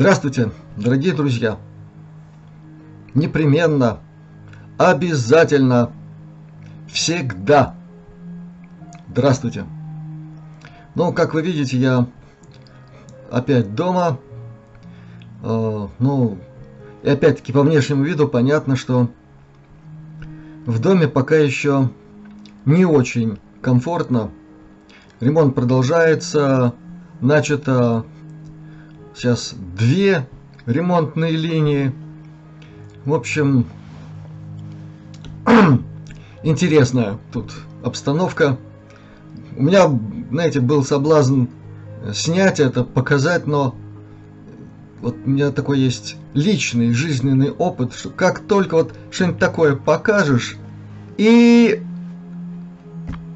Здравствуйте, дорогие друзья! Непременно, обязательно, всегда. Здравствуйте! Ну, как вы видите, я опять дома. Э, ну, и опять-таки по внешнему виду понятно, что в доме пока еще не очень комфортно. Ремонт продолжается. Начато сейчас две ремонтные линии. В общем, интересная тут обстановка. У меня, знаете, был соблазн снять это, показать, но вот у меня такой есть личный жизненный опыт, что как только вот что-нибудь такое покажешь, и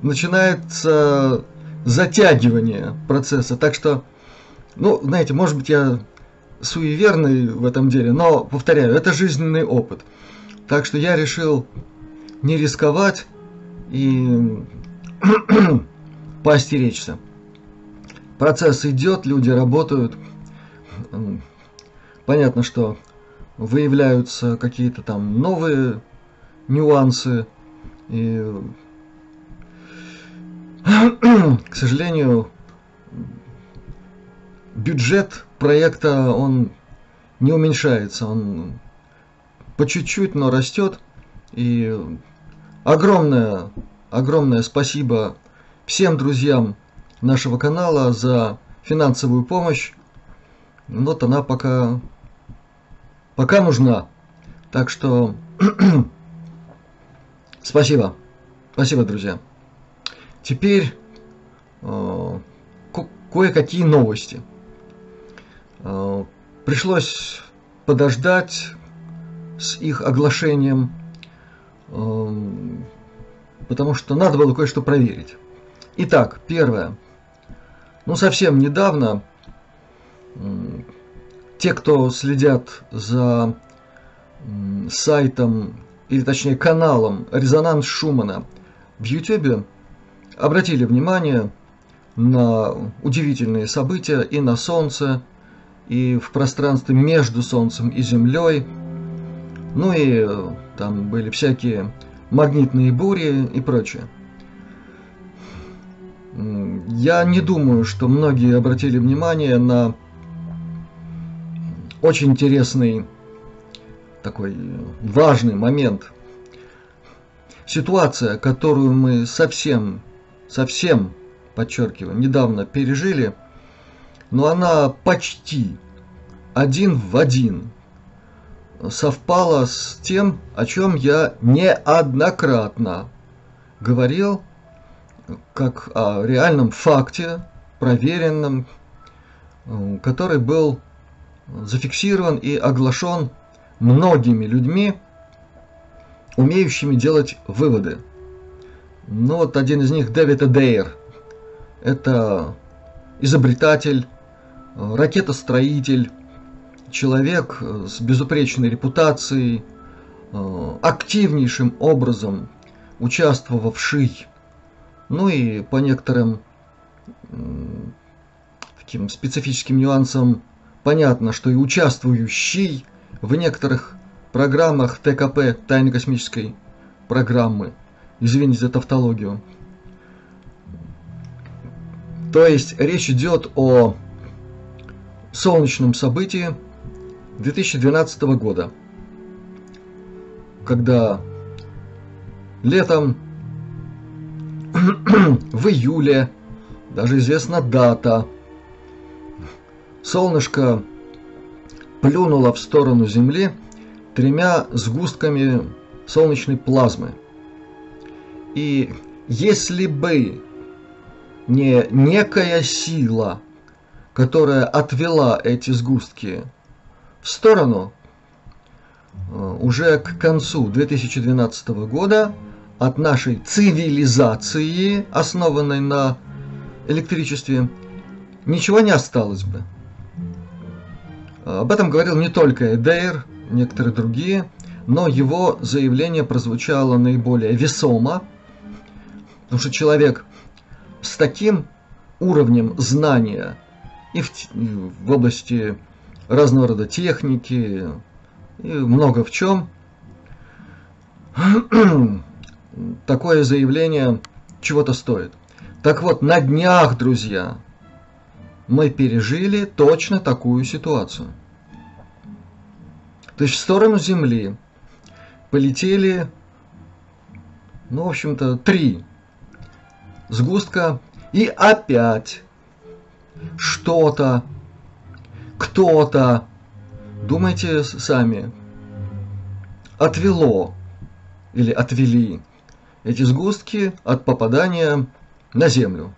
начинается затягивание процесса. Так что, ну, знаете, может быть, я суеверный в этом деле, но, повторяю, это жизненный опыт. Так что я решил не рисковать и поостеречься. Процесс идет, люди работают. Понятно, что выявляются какие-то там новые нюансы. И, к сожалению, бюджет проекта, он не уменьшается, он по чуть-чуть, но растет. И огромное, огромное спасибо всем друзьям нашего канала за финансовую помощь. Вот она пока, пока нужна. Так что спасибо. Спасибо, друзья. Теперь э, кое-какие новости. Э, пришлось подождать с их оглашением, э, потому что надо было кое-что проверить. Итак, первое. Ну, совсем недавно те, кто следят за сайтом, или точнее каналом «Резонанс Шумана» в YouTube, обратили внимание на удивительные события и на Солнце, и в пространстве между Солнцем и Землей. Ну и э, там были всякие магнитные бури и прочее. Я не думаю, что многие обратили внимание на очень интересный такой важный момент. Ситуация, которую мы совсем, совсем, подчеркиваю, недавно пережили, но она почти один в один совпала с тем, о чем я неоднократно говорил как о реальном факте, проверенном, который был зафиксирован и оглашен многими людьми, умеющими делать выводы. Ну вот один из них Дэвид Эдейр. Это изобретатель, ракетостроитель, человек с безупречной репутацией, э, активнейшим образом участвовавший ну и по некоторым таким специфическим нюансам понятно, что и участвующий в некоторых программах ТКП, тайной космической программы, извините за тавтологию. То есть речь идет о солнечном событии 2012 года, когда летом в июле, даже известна дата. Солнышко плюнуло в сторону Земли тремя сгустками солнечной плазмы. И если бы не некая сила, которая отвела эти сгустки в сторону, э, уже к концу 2012 года от нашей цивилизации, основанной на электричестве, ничего не осталось бы. Об этом говорил не только Эдейр, некоторые другие, но его заявление прозвучало наиболее весомо, потому что человек с таким уровнем знания и в, в области разного рода техники и много в чем. Такое заявление чего-то стоит. Так вот, на днях, друзья, мы пережили точно такую ситуацию. То есть в сторону Земли полетели, ну, в общем-то, три сгустка, и опять что-то, кто-то, думайте сами, отвело или отвели эти сгустки от попадания на Землю.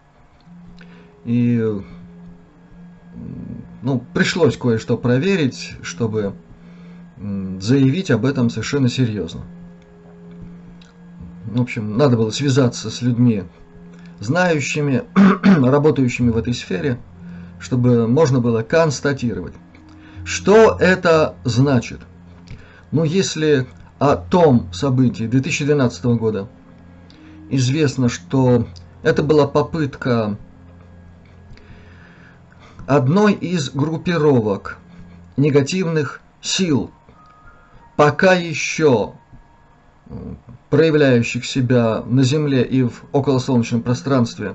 И ну, пришлось кое-что проверить, чтобы заявить об этом совершенно серьезно. В общем, надо было связаться с людьми, знающими, работающими в этой сфере, чтобы можно было констатировать. Что это значит? Ну, если о том событии 2012 года известно, что это была попытка одной из группировок негативных сил, пока еще проявляющих себя на Земле и в околосолнечном пространстве,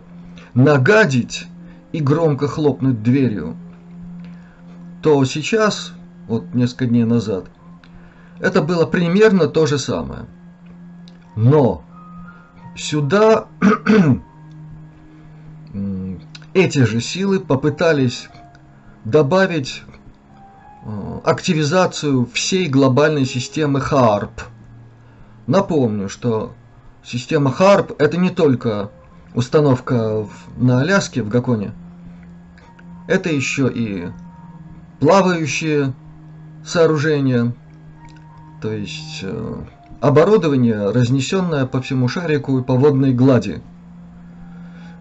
нагадить и громко хлопнуть дверью, то сейчас, вот несколько дней назад, это было примерно то же самое. Но сюда эти же силы попытались добавить э, активизацию всей глобальной системы ХАРП. Напомню, что система ХАРП это не только установка на Аляске в Гаконе, это еще и плавающие сооружения, то есть э, оборудование, разнесенное по всему шарику и по водной глади.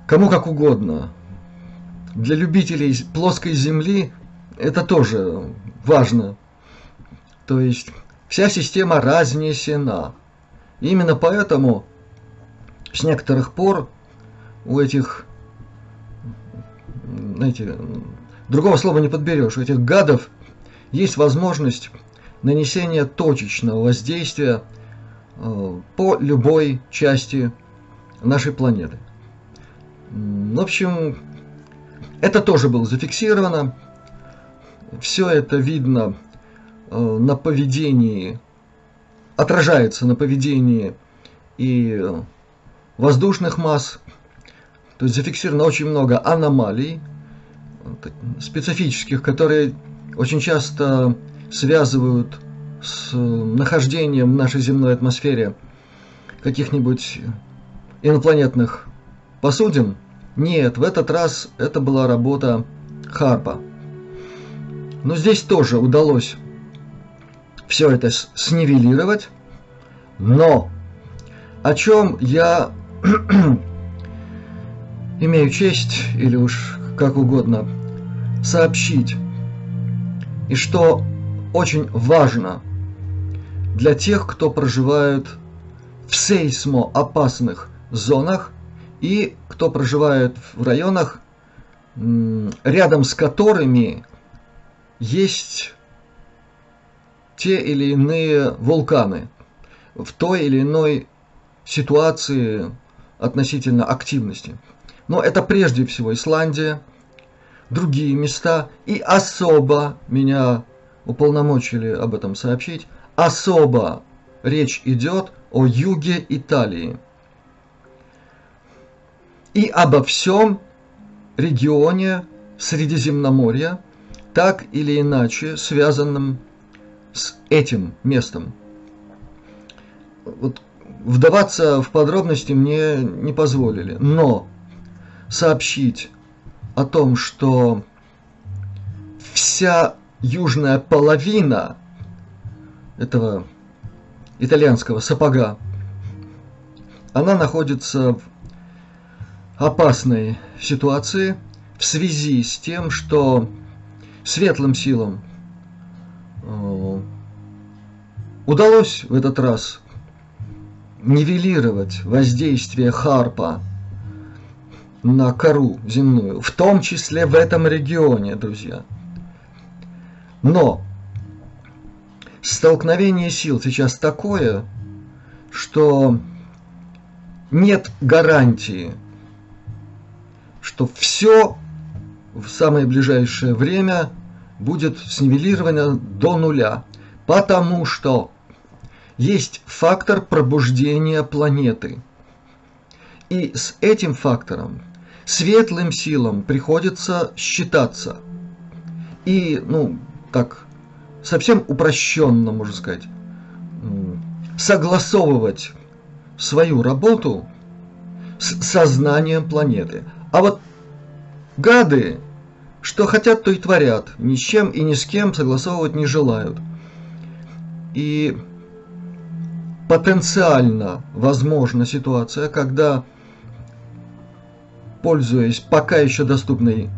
Кому как угодно. Для любителей плоской земли это тоже важно. То есть вся система разнесена. Именно поэтому с некоторых пор у этих, знаете, другого слова не подберешь, у этих гадов есть возможность нанесения точечного воздействия э, по любой части нашей планеты. В общем, это тоже было зафиксировано. Все это видно э, на поведении, отражается на поведении и воздушных масс. То есть зафиксировано очень много аномалий специфических, которые очень часто связывают с нахождением в нашей земной атмосфере каких-нибудь инопланетных посудин – нет, в этот раз это была работа Харпа. Но здесь тоже удалось все это снивелировать. Но о чем я имею честь, или уж как угодно, сообщить, и что очень важно для тех, кто проживает в сейсмо опасных зонах и кто проживает в районах, рядом с которыми есть те или иные вулканы в той или иной ситуации относительно активности. Но это прежде всего Исландия, другие места, и особо меня уполномочили об этом сообщить, особо речь идет о юге Италии и обо всем регионе Средиземноморья, так или иначе связанном с этим местом. Вот вдаваться в подробности мне не позволили, но сообщить о том, что вся южная половина этого итальянского сапога, она находится в опасной ситуации в связи с тем, что светлым силам э, удалось в этот раз нивелировать воздействие Харпа на кору земную, в том числе в этом регионе, друзья. Но столкновение сил сейчас такое, что нет гарантии, что все в самое ближайшее время будет снивелировано до нуля, потому что есть фактор пробуждения планеты. И с этим фактором светлым силам приходится считаться. И, ну, так, совсем упрощенно, можно сказать, согласовывать свою работу с сознанием планеты. А вот гады, что хотят, то и творят, ни с чем и ни с кем согласовывать не желают. И потенциально возможна ситуация, когда, пользуясь пока еще доступной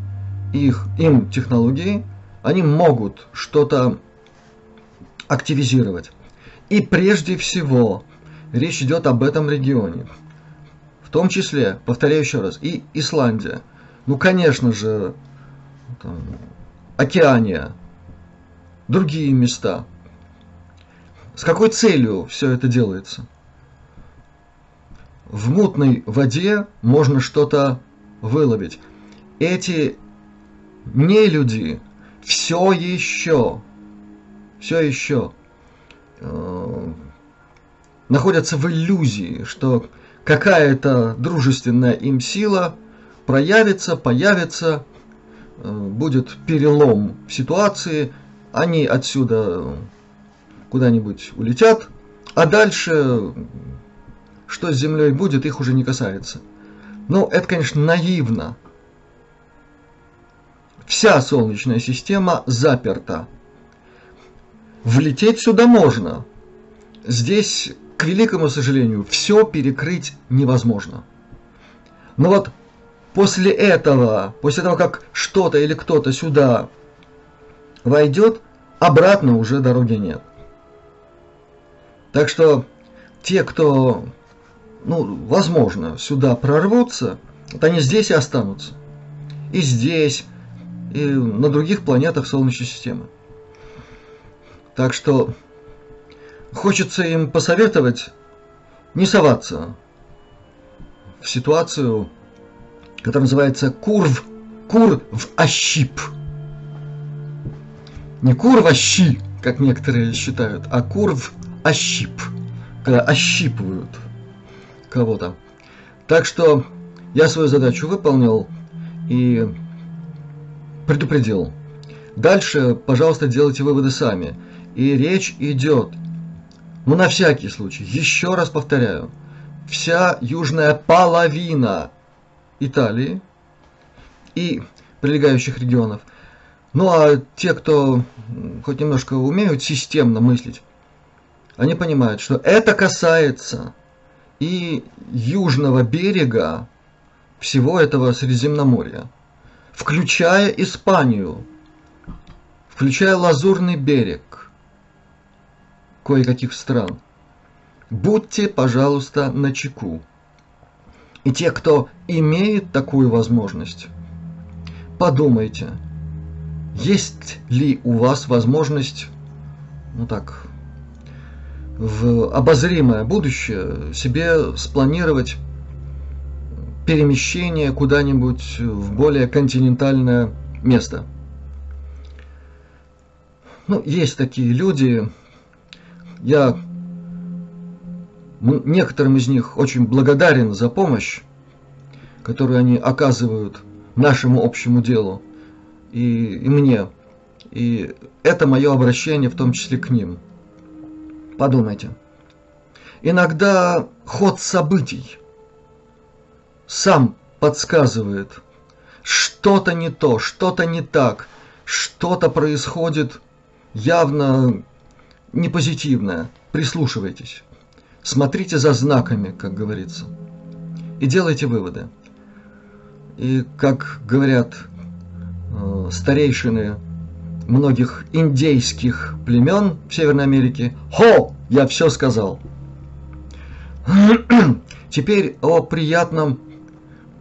их, им технологией, они могут что-то активизировать. И прежде всего речь идет об этом регионе. В том числе, повторяю еще раз, и Исландия. Ну, конечно же, там, Океания, другие места. С какой целью все это делается? В мутной воде можно что-то выловить. Эти не люди все еще, все еще э, находятся в иллюзии, что какая-то дружественная им сила проявится, появится, э, будет перелом в ситуации, они отсюда куда-нибудь улетят, а дальше что с Землей будет, их уже не касается. Но это, конечно, наивно. Вся Солнечная система заперта. Влететь сюда можно. Здесь к великому сожалению, все перекрыть невозможно. Но вот после этого, после того, как что-то или кто-то сюда войдет, обратно уже дороги нет. Так что те, кто, ну, возможно, сюда прорвутся, вот они здесь и останутся. И здесь, и на других планетах Солнечной системы. Так что Хочется им посоветовать не соваться в ситуацию, которая называется курв, кур в ощип. Не кур в ощи, как некоторые считают, а кур в ощип, когда ощипывают кого-то. Так что я свою задачу выполнил и предупредил. Дальше, пожалуйста, делайте выводы сами. И речь идет ну, на всякий случай, еще раз повторяю, вся южная половина Италии и прилегающих регионов. Ну а те, кто хоть немножко умеют системно мыслить, они понимают, что это касается и южного берега всего этого Средиземноморья, включая Испанию, включая Лазурный берег, кое-каких стран. Будьте, пожалуйста, на чеку. И те, кто имеет такую возможность, подумайте, есть ли у вас возможность, ну так, в обозримое будущее себе спланировать перемещение куда-нибудь в более континентальное место. Ну, есть такие люди, я некоторым из них очень благодарен за помощь, которую они оказывают нашему общему делу и, и мне. И это мое обращение в том числе к ним. Подумайте. Иногда ход событий сам подсказывает, что-то не то, что-то не так, что-то происходит явно не позитивное. Прислушивайтесь. Смотрите за знаками, как говорится. И делайте выводы. И, как говорят э, старейшины многих индейских племен в Северной Америке, «Хо! Я все сказал!» Теперь о приятном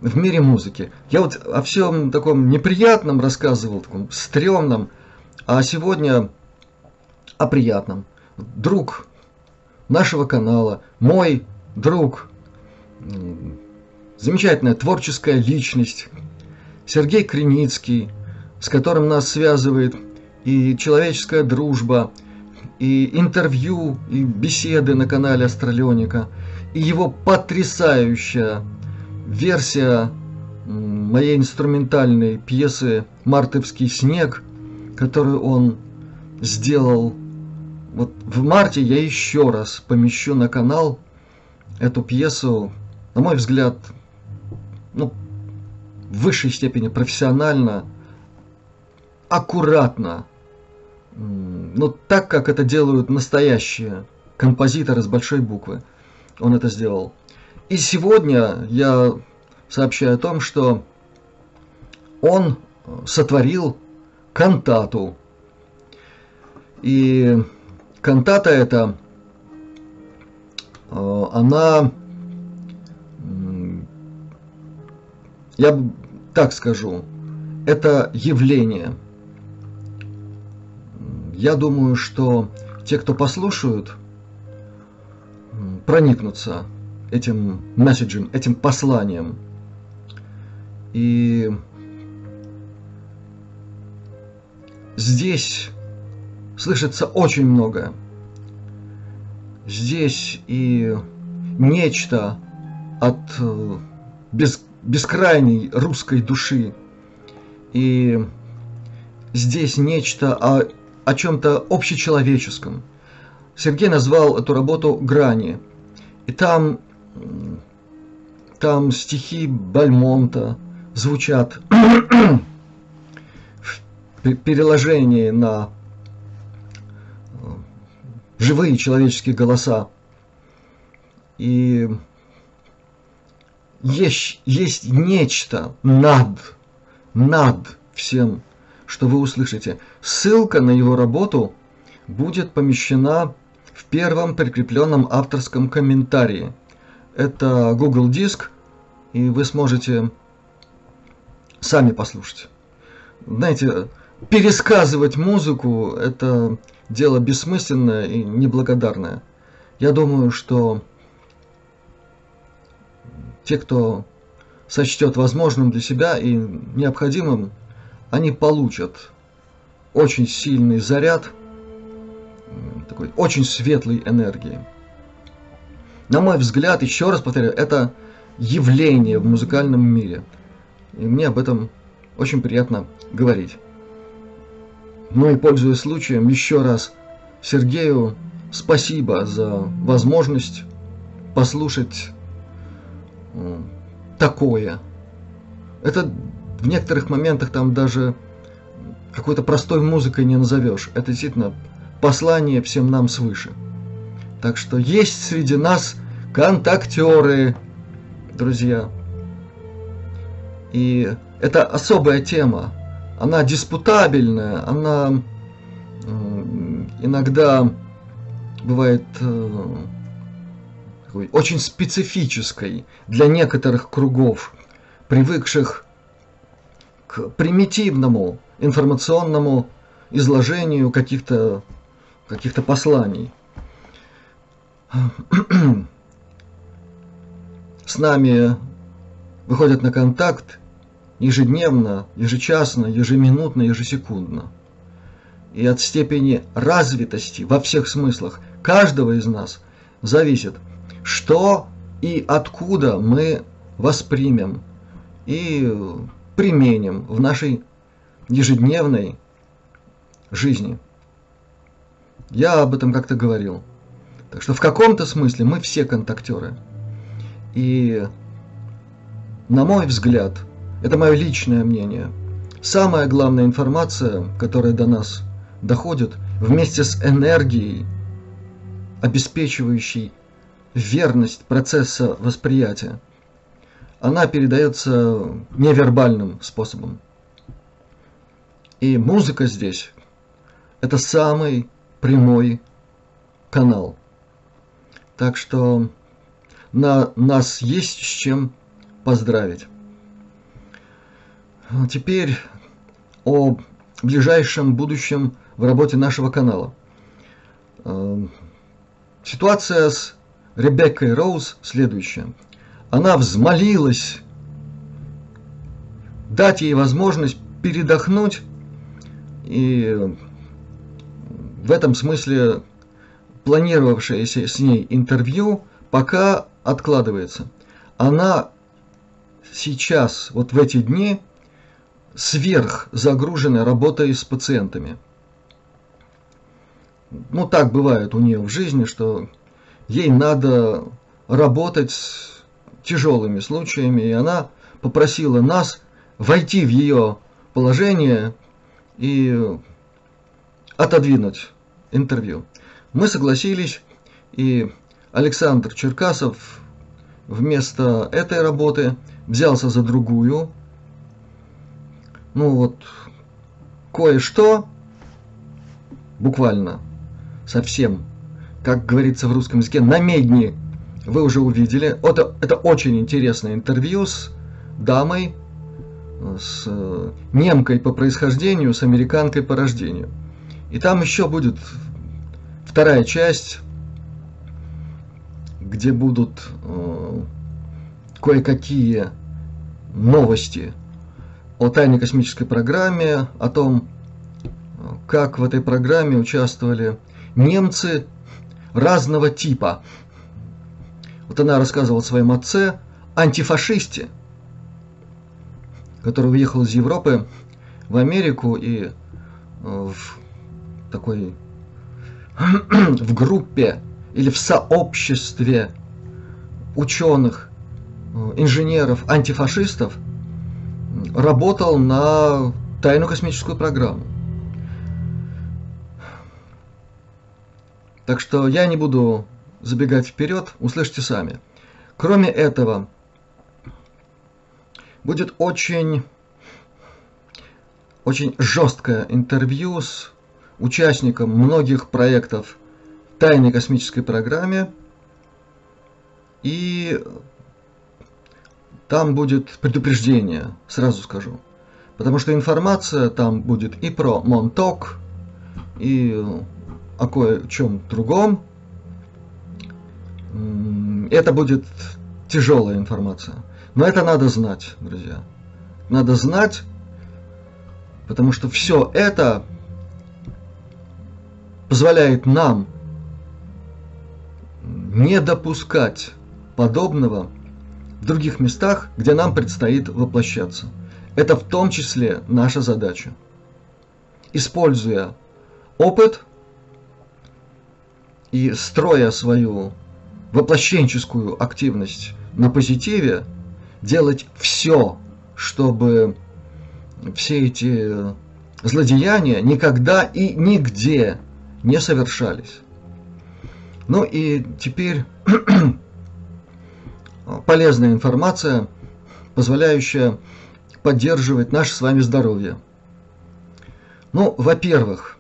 в мире музыки. Я вот о всем таком неприятном рассказывал, таком стрёмном, А сегодня о приятном. Друг нашего канала, мой друг, замечательная творческая личность, Сергей Креницкий, с которым нас связывает и человеческая дружба, и интервью, и беседы на канале Астралионика, и его потрясающая версия моей инструментальной пьесы «Мартовский снег», которую он сделал. Вот в марте я еще раз помещу на канал эту пьесу, на мой взгляд, ну, в высшей степени профессионально, аккуратно, но так, как это делают настоящие композиторы с большой буквы. Он это сделал. И сегодня я сообщаю о том, что он сотворил кантату. И кантата эта, э, она, я так скажу, это явление. Я думаю, что те, кто послушают, проникнутся этим месседжем, этим посланием. И здесь слышится очень много. Здесь и нечто от э, без, бескрайней русской души. И здесь нечто о, о чем-то общечеловеческом. Сергей назвал эту работу «Грани». И там, там стихи Бальмонта звучат переложении на э, живые человеческие голоса. И есть, есть нечто над, над всем, что вы услышите. Ссылка на его работу будет помещена в первом прикрепленном авторском комментарии. Это Google Диск, и вы сможете сами послушать. Знаете, пересказывать музыку – это дело бессмысленное и неблагодарное. Я думаю, что те, кто сочтет возможным для себя и необходимым, они получат очень сильный заряд, такой очень светлой энергии. На мой взгляд, еще раз повторяю, это явление в музыкальном мире. И мне об этом очень приятно говорить. Ну и пользуясь случаем, еще раз Сергею спасибо за возможность послушать такое. Это в некоторых моментах там даже какой-то простой музыкой не назовешь. Это действительно послание всем нам свыше. Так что есть среди нас контактеры, друзья. И это особая тема она диспутабельная, она иногда бывает э, очень специфической для некоторых кругов, привыкших к примитивному информационному изложению каких-то каких посланий. С нами выходят на контакт ежедневно, ежечасно, ежеминутно, ежесекундно. И от степени развитости во всех смыслах каждого из нас зависит, что и откуда мы воспримем и применим в нашей ежедневной жизни. Я об этом как-то говорил. Так что в каком-то смысле мы все контактеры. И, на мой взгляд, это мое личное мнение. Самая главная информация, которая до нас доходит, вместе с энергией, обеспечивающей верность процесса восприятия, она передается невербальным способом. И музыка здесь – это самый прямой канал. Так что на нас есть с чем поздравить. Теперь о ближайшем будущем в работе нашего канала. Э, ситуация с Ребеккой Роуз следующая. Она взмолилась дать ей возможность передохнуть и в этом смысле планировавшееся с ней интервью пока откладывается. Она сейчас, вот в эти дни, сверх загружена работой с пациентами. Ну, так бывает у нее в жизни, что ей надо работать тяжелыми случаями, и она попросила нас войти в ее положение и отодвинуть интервью. Мы согласились, и Александр Черкасов вместо этой работы взялся за другую. Ну вот, кое-что, буквально, совсем, как говорится в русском языке, на медни вы уже увидели. Это, это очень интересное интервью с дамой, с немкой по происхождению, с американкой по рождению. И там еще будет вторая часть, где будут э, кое-какие новости о тайной космической программе, о том, как в этой программе участвовали немцы разного типа. Вот она рассказывала о своем отце, антифашисте, который уехал из Европы в Америку и э, в такой в группе или в сообществе ученых, э, инженеров, антифашистов работал на тайную космическую программу. Так что я не буду забегать вперед, услышьте сами. Кроме этого, будет очень, очень жесткое интервью с участником многих проектов тайной космической программе. И там будет предупреждение, сразу скажу. Потому что информация там будет и про Монток, и о кое-чем другом. Это будет тяжелая информация. Но это надо знать, друзья. Надо знать, потому что все это позволяет нам не допускать подобного в других местах, где нам предстоит воплощаться. Это в том числе наша задача. Используя опыт и строя свою воплощенческую активность на позитиве, делать все, чтобы все эти злодеяния никогда и нигде не совершались. Ну и теперь полезная информация, позволяющая поддерживать наше с вами здоровье. Ну, во-первых,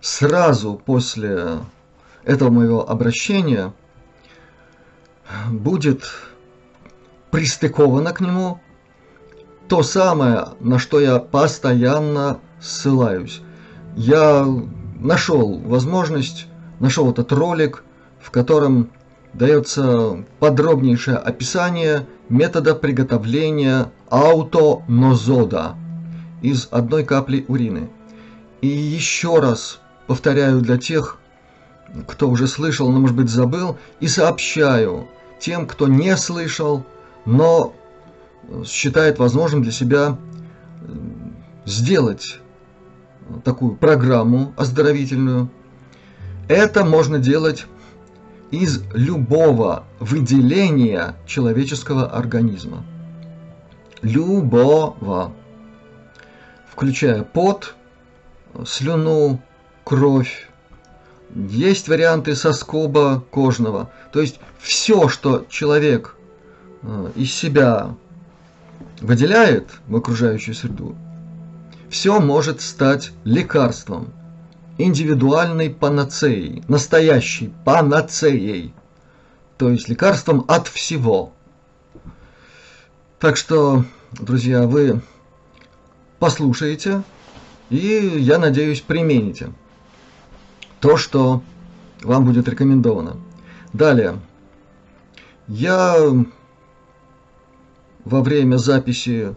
сразу после этого моего обращения будет пристыковано к нему то самое, на что я постоянно ссылаюсь. Я нашел возможность, нашел этот ролик, в котором дается подробнейшее описание метода приготовления аутонозода из одной капли урины. И еще раз повторяю для тех, кто уже слышал, но может быть забыл, и сообщаю тем, кто не слышал, но считает возможным для себя сделать такую программу оздоровительную. Это можно делать из любого выделения человеческого организма. Любого. Включая пот, слюну, кровь. Есть варианты соскоба кожного. То есть все, что человек э, из себя выделяет в окружающую среду, все может стать лекарством, индивидуальной панацеей, настоящей панацеей, то есть лекарством от всего. Так что, друзья, вы послушаете И я надеюсь, примените то, что вам будет рекомендовано. Далее. Я во время записи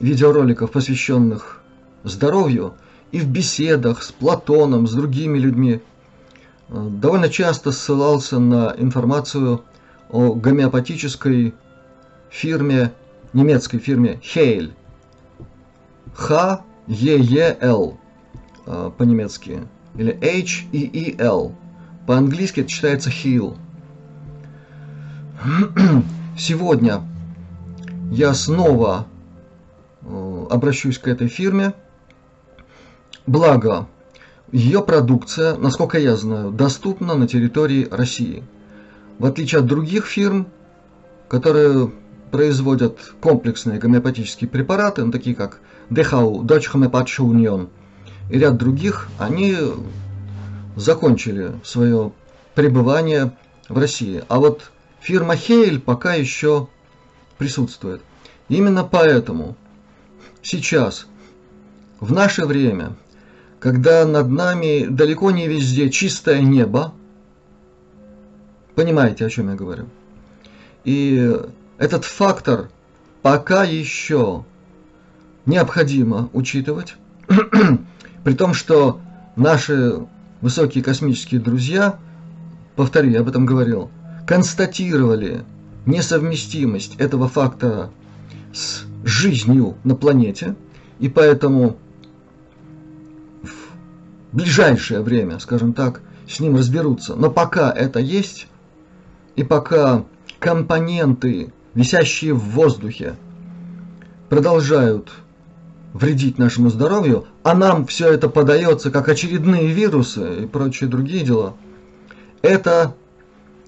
видеороликов, посвященных здоровью, и в беседах с Платоном, с другими людьми, э, довольно часто ссылался на информацию о гомеопатической фирме, немецкой фирме Heil. H-E-E-L э, по-немецки. Или H-E-E-L. По-английски это читается Heal. Сегодня я снова э, обращусь к этой фирме. Благо, ее продукция, насколько я знаю, доступна на территории России. В отличие от других фирм, которые производят комплексные гомеопатические препараты, ну, такие как DHU, Deutsche Homöopathische Union, и ряд других, они закончили свое пребывание в России. А вот фирма Хейль пока еще присутствует. Именно поэтому сейчас, в наше время, когда над нами далеко не везде чистое небо, понимаете, о чем я говорю, и этот фактор пока еще необходимо учитывать, при том, что наши высокие космические друзья, повторю, я об этом говорил, констатировали несовместимость этого фактора с жизнью на планете, и поэтому в ближайшее время, скажем так, с ним разберутся. Но пока это есть, и пока компоненты, висящие в воздухе, продолжают вредить нашему здоровью, а нам все это подается как очередные вирусы и прочие другие дела, это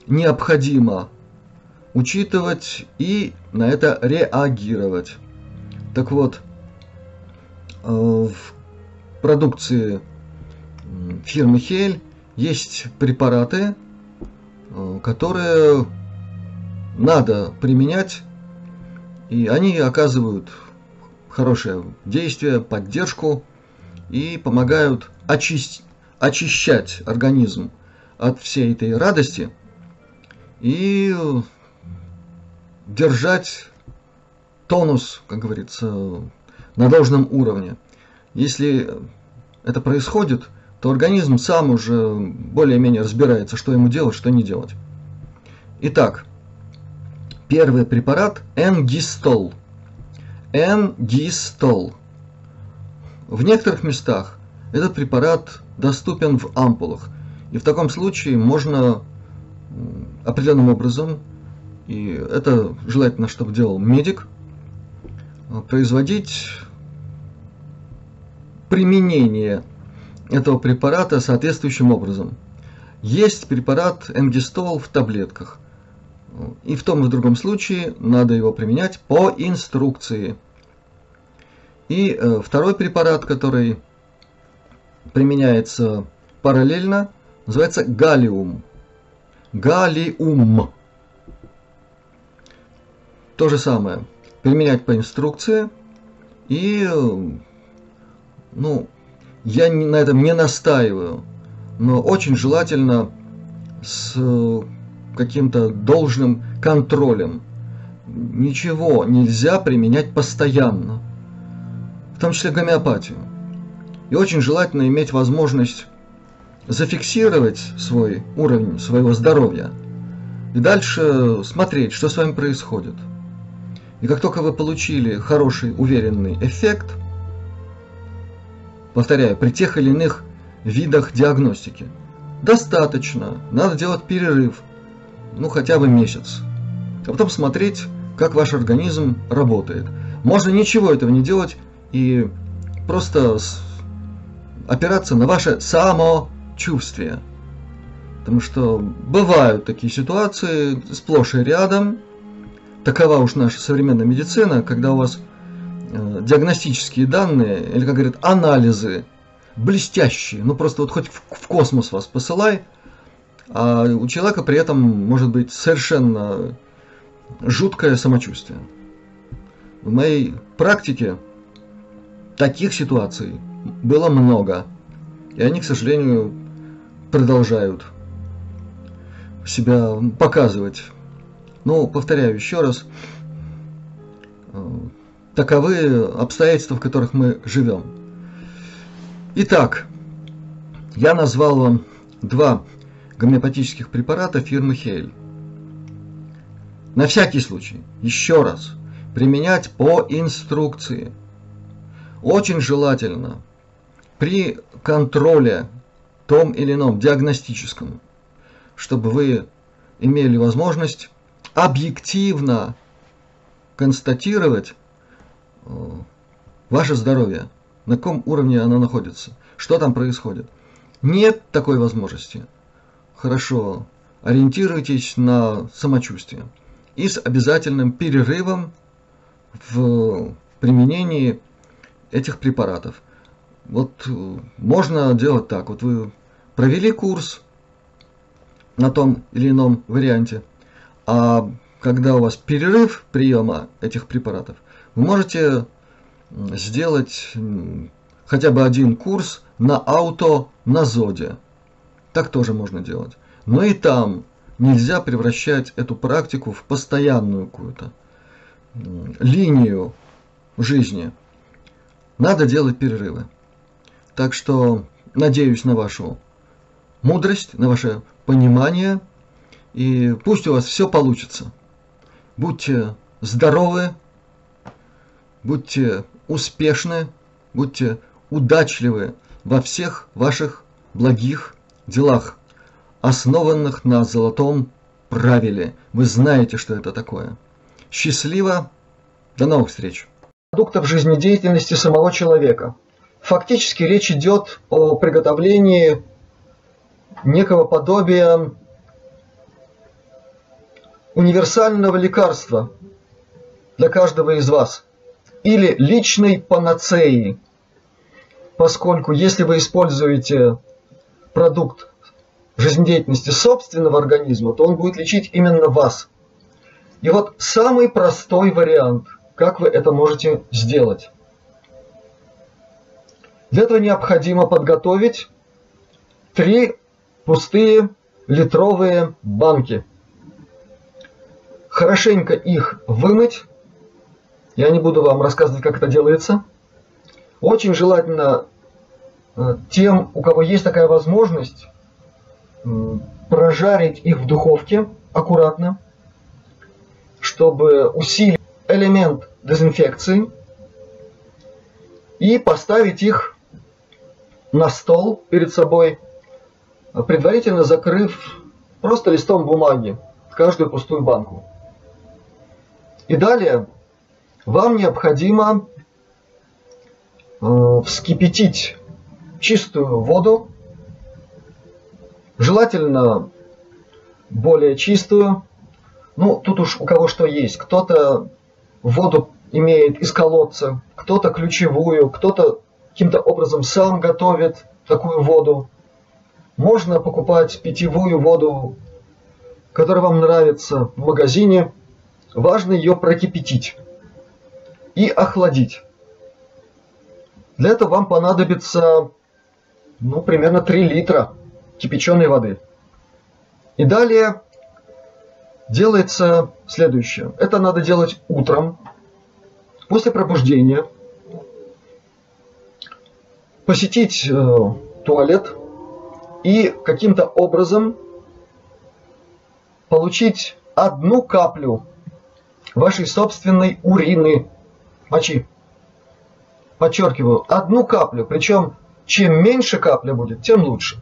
необходимо учитывать и на это реагировать. Так вот, э, в продукции фирмы Хель есть препараты, э, которые надо применять, и они оказывают хорошее действие, поддержку и помогают очист... очищать организм от всей этой радости и держать тонус, как говорится, на должном уровне. Если это происходит, то организм сам уже более-менее разбирается, что ему делать, что не делать. Итак, первый препарат Энгистол. Энгистол. В некоторых местах этот препарат доступен в ампулах. И в таком случае можно определенным образом, и это желательно, чтобы делал медик, производить применение этого препарата соответствующим образом. Есть препарат энгистол в таблетках – и в том и в другом случае надо его применять по инструкции. И э, второй препарат, который применяется параллельно, называется галлиум. Галлиум. То же самое. Применять по инструкции. И, э, ну, я на этом не настаиваю. Но очень желательно с каким-то должным контролем. Ничего нельзя применять постоянно, в том числе гомеопатию. И очень желательно иметь возможность зафиксировать свой уровень своего здоровья и дальше смотреть, что с вами происходит. И как только вы получили хороший, уверенный эффект, повторяю, при тех или иных видах диагностики, достаточно, надо делать перерыв, ну хотя бы месяц. А потом смотреть, как ваш организм работает. Можно ничего этого не делать и просто опираться на ваше самочувствие. Потому что бывают такие ситуации сплошь и рядом. Такова уж наша современная медицина, когда у вас э, диагностические данные, или, как говорят, анализы блестящие, ну просто вот хоть в, в космос вас посылай – а у человека при этом может быть совершенно жуткое самочувствие. В моей практике таких ситуаций было много. И они, к сожалению, продолжают себя показывать. Но, повторяю еще раз, э, таковы обстоятельства, в которых мы живем. Итак, я назвал вам два гомеопатических препарата фирмы Хейль. На всякий случай, еще раз, применять по инструкции. Очень желательно при контроле том или ином диагностическом, чтобы вы имели возможность объективно констатировать э, ваше здоровье, на каком уровне оно находится, что там происходит. Нет такой возможности. Хорошо, ориентируйтесь на самочувствие и с обязательным перерывом в применении этих препаратов. Вот э, можно делать так. Вот вы провели курс на том или ином варианте, а когда у вас перерыв приема этих препаратов, вы можете сделать хотя бы один курс на ауто на зоде. Так тоже можно делать. Но и там нельзя превращать эту практику в постоянную какую-то линию жизни. Надо делать перерывы. Так что надеюсь на вашу мудрость, на ваше понимание. И пусть у вас все получится. Будьте здоровы, будьте успешны, будьте удачливы во всех ваших благих делах, основанных на золотом правиле. Вы знаете, что это такое. Счастливо! До новых встреч! Продуктов жизнедеятельности самого человека. Фактически речь идет о приготовлении некого подобия универсального лекарства для каждого из вас или личной панацеи, поскольку если вы используете продукт жизнедеятельности собственного организма, то он будет лечить именно вас. И вот самый простой вариант, как вы это можете сделать. Для этого необходимо подготовить три пустые литровые банки. Хорошенько их вымыть. Я не буду вам рассказывать, как это делается. Очень желательно э, тем, у кого есть такая возможность, прожарить их в духовке аккуратно, чтобы усилить элемент дезинфекции и поставить их на стол перед собой, предварительно закрыв просто листом бумаги каждую пустую банку. И далее вам необходимо э, вскипятить чистую воду Желательно более чистую. Ну, тут уж у кого что есть. Кто-то воду имеет из колодца, кто-то ключевую, кто-то каким-то образом сам готовит такую воду. Можно покупать питьевую воду, которая вам нравится в магазине. Важно ее прокипятить и охладить. Для этого вам понадобится ну, примерно 3 литра кипяченой воды. И далее делается следующее. Это надо делать утром, после пробуждения, посетить э, туалет и каким-то образом получить одну каплю вашей собственной урины, мочи. Подчеркиваю, одну каплю, причем чем меньше капля будет, тем лучше.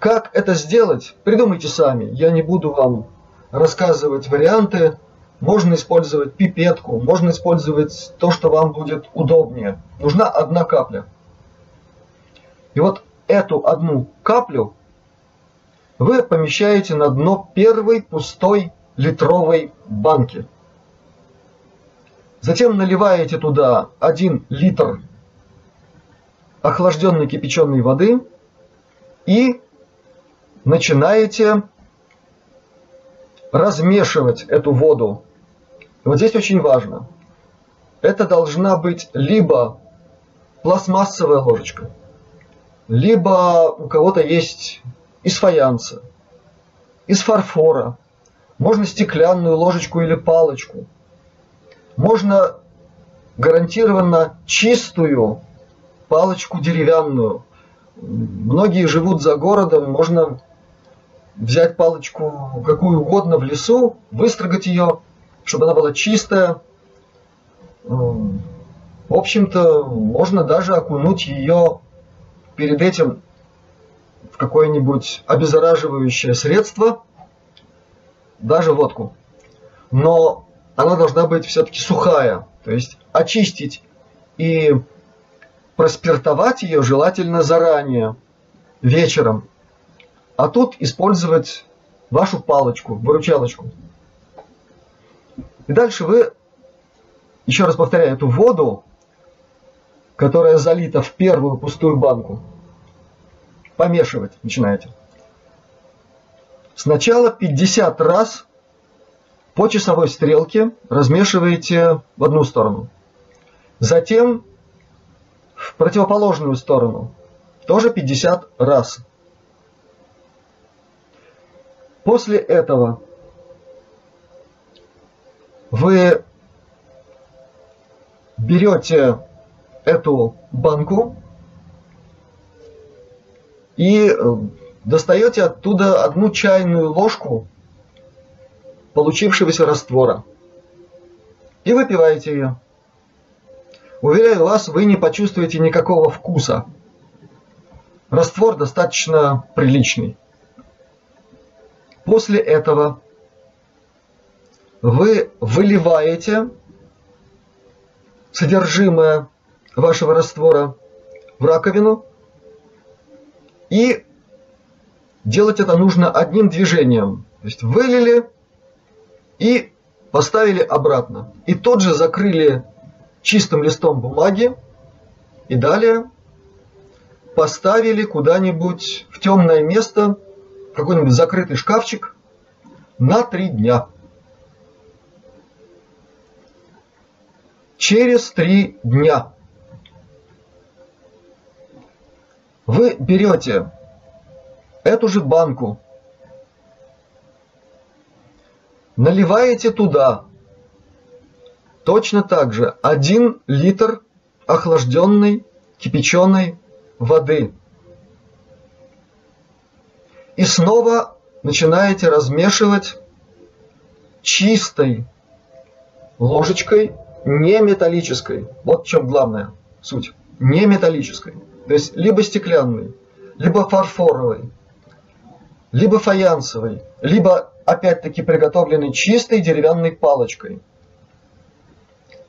Как это сделать, придумайте сами. Я не буду вам рассказывать варианты. Можно использовать пипетку, можно использовать то, что вам будет удобнее. Нужна одна капля. И вот эту одну каплю вы помещаете на дно первой пустой литровой банки. Затем наливаете туда 1 литр охлажденной кипяченой воды и начинаете размешивать эту воду. И вот здесь очень важно. Это должна быть либо пластмассовая ложечка, либо у кого-то есть из фаянса, из фарфора, можно стеклянную ложечку или палочку, можно гарантированно чистую палочку деревянную. Многие живут за городом, можно взять палочку какую угодно в лесу, выстрогать ее, чтобы она была чистая. В общем-то, можно даже окунуть ее перед этим в какое-нибудь обеззараживающее средство, даже водку. Но она должна быть все-таки сухая, то есть очистить и проспиртовать ее желательно заранее, вечером. А тут использовать вашу палочку, выручалочку. И дальше вы, еще раз повторяю, эту воду, которая залита в первую пустую банку, помешивать начинаете. Сначала 50 раз по часовой стрелке размешиваете в одну сторону. Затем в противоположную сторону. Тоже 50 раз. После этого вы берете эту банку и э, достаете оттуда одну чайную ложку получившегося раствора и выпиваете ее. Уверяю вас, вы не почувствуете никакого вкуса. Раствор достаточно приличный. После этого вы выливаете содержимое вашего раствора в раковину и делать это нужно одним движением. То есть вылили и поставили обратно. И тот же закрыли чистым листом бумаги и далее поставили куда-нибудь в темное место, какой-нибудь закрытый шкафчик на три дня. Через три дня вы берете эту же банку, наливаете туда Точно так же 1 литр охлажденной кипяченой воды. И снова начинаете размешивать чистой ложечкой, не металлической. Вот в чем главная суть. Не металлической. То есть либо стеклянной, либо фарфоровой, либо фаянсовой, либо опять-таки приготовленной чистой деревянной палочкой –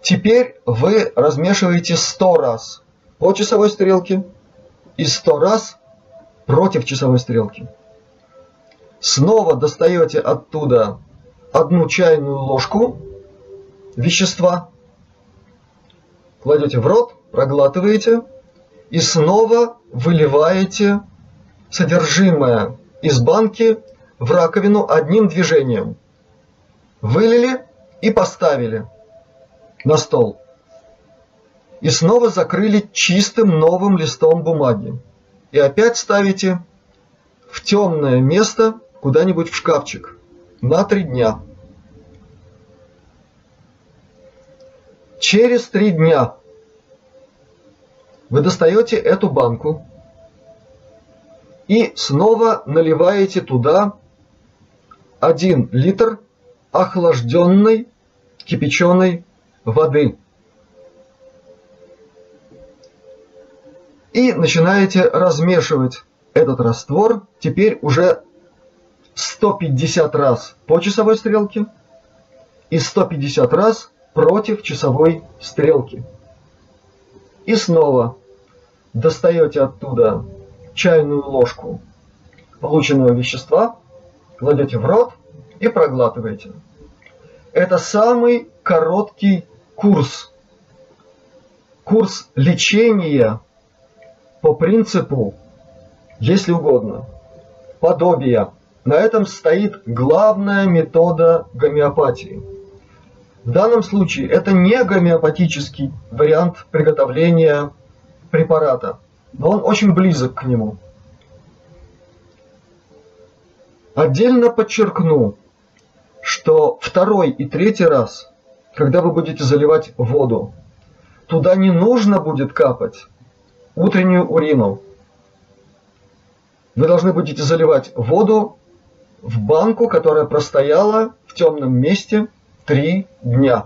Теперь вы размешиваете 100 раз по часовой стрелке и 100 раз против часовой стрелки. Снова достаете оттуда одну чайную ложку вещества, кладете в рот, проглатываете и снова выливаете содержимое из банки в раковину одним движением. Вылили и поставили на стол. И снова закрыли чистым новым листом бумаги. И опять ставите в темное место куда-нибудь в шкафчик на три дня. Через три дня вы достаете эту банку и снова наливаете туда 1 литр охлажденной кипяченой воды. И начинаете размешивать этот раствор теперь уже 150 раз по часовой стрелке и 150 раз против часовой стрелки. И снова достаете оттуда чайную ложку полученного вещества, кладете в рот и проглатываете. Это самый короткий курс. Курс лечения по принципу, если угодно, подобия. На этом стоит главная метода гомеопатии. В данном случае это не гомеопатический вариант приготовления препарата, но он очень близок к нему. Отдельно подчеркну, что второй и третий раз, когда вы будете заливать воду, туда не нужно будет капать утреннюю урину. Вы должны будете заливать воду в банку, которая простояла в темном месте три дня.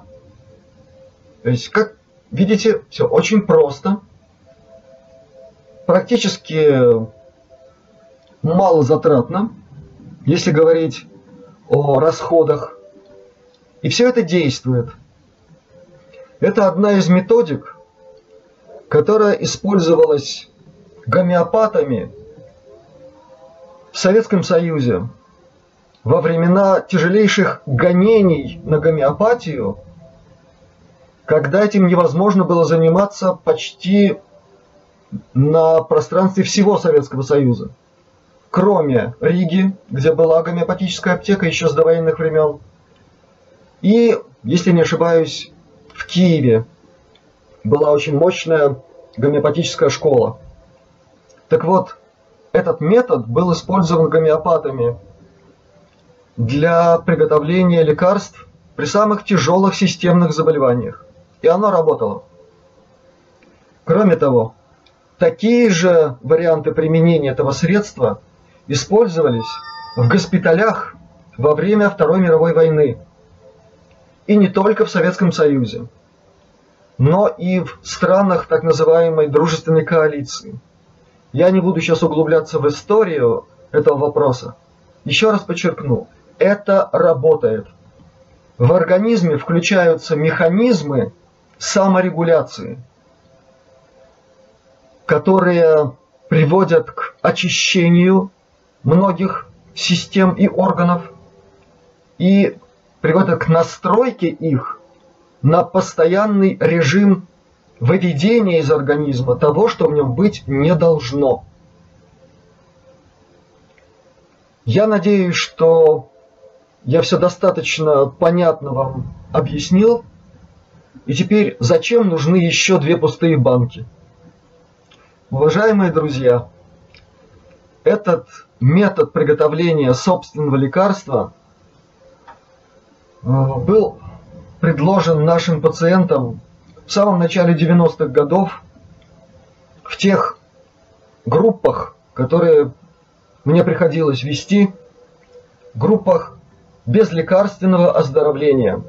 То есть, как видите, все очень просто. Практически мало затратно, если говорить о расходах. И все это действует. Это одна из методик, которая использовалась гомеопатами в Советском Союзе во времена тяжелейших гонений на гомеопатию, когда этим невозможно было заниматься почти на пространстве всего Советского Союза. Кроме Риги, где была гомеопатическая аптека еще с довоенных времен, и, если не ошибаюсь, в Киеве была очень мощная гомеопатическая школа. Так вот, этот метод был использован гомеопатами для приготовления лекарств при самых тяжелых системных заболеваниях. И оно работало. Кроме того, такие же варианты применения этого средства использовались в госпиталях во время Второй мировой войны. И не только в Советском Союзе, но и в странах так называемой дружественной коалиции. Я не буду сейчас углубляться в историю этого вопроса. Еще раз подчеркну, это работает. В организме включаются механизмы саморегуляции, которые приводят к очищению многих систем и органов и приводят к настройке их на постоянный режим выведения из организма того, что в нем быть не должно. Я надеюсь, что я все достаточно понятно вам объяснил. И теперь зачем нужны еще две пустые банки? Уважаемые друзья, этот метод приготовления собственного лекарства э, был предложен нашим пациентам в самом начале 90-х годов в тех группах, которые мне приходилось вести, группах безлекарственного оздоровления.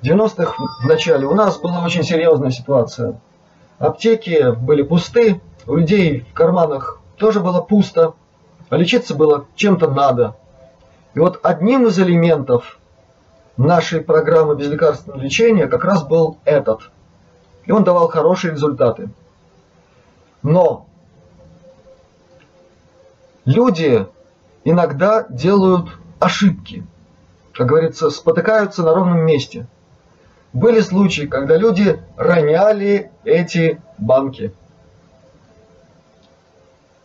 В 90-х в начале у нас была очень серьезная ситуация. Аптеки были пусты, у людей в карманах тоже было пусто, а лечиться было чем-то надо. И вот одним из элементов нашей программы безлекарственного лечения как раз был этот. И он давал хорошие результаты. Но люди иногда делают ошибки. Как говорится, спотыкаются на ровном месте. Были случаи, когда люди роняли эти банки.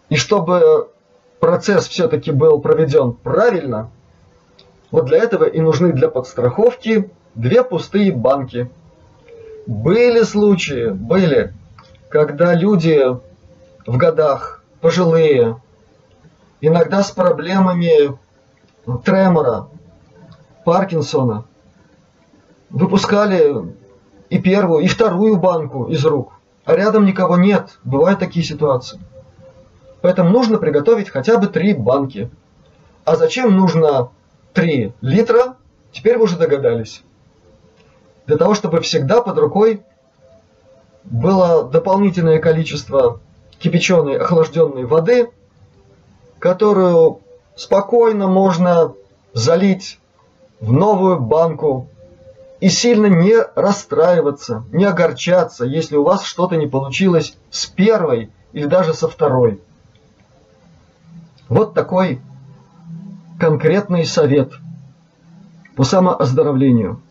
И чтобы процесс все-таки был проведен правильно – вот для этого и нужны для подстраховки две пустые банки. Были случаи, были, когда люди в годах, пожилые, иногда с проблемами тремора, Паркинсона, выпускали и первую, и вторую банку из рук, а рядом никого нет. Бывают такие ситуации. Поэтому нужно приготовить хотя бы три банки. А зачем нужно 3 литра, теперь вы уже догадались. Для того, чтобы всегда под рукой было дополнительное количество кипяченой охлажденной воды, которую спокойно можно залить в новую банку и сильно не расстраиваться, не огорчаться, если у вас что-то не получилось с первой или даже со второй. Вот такой конкретный совет по самооздоровлению.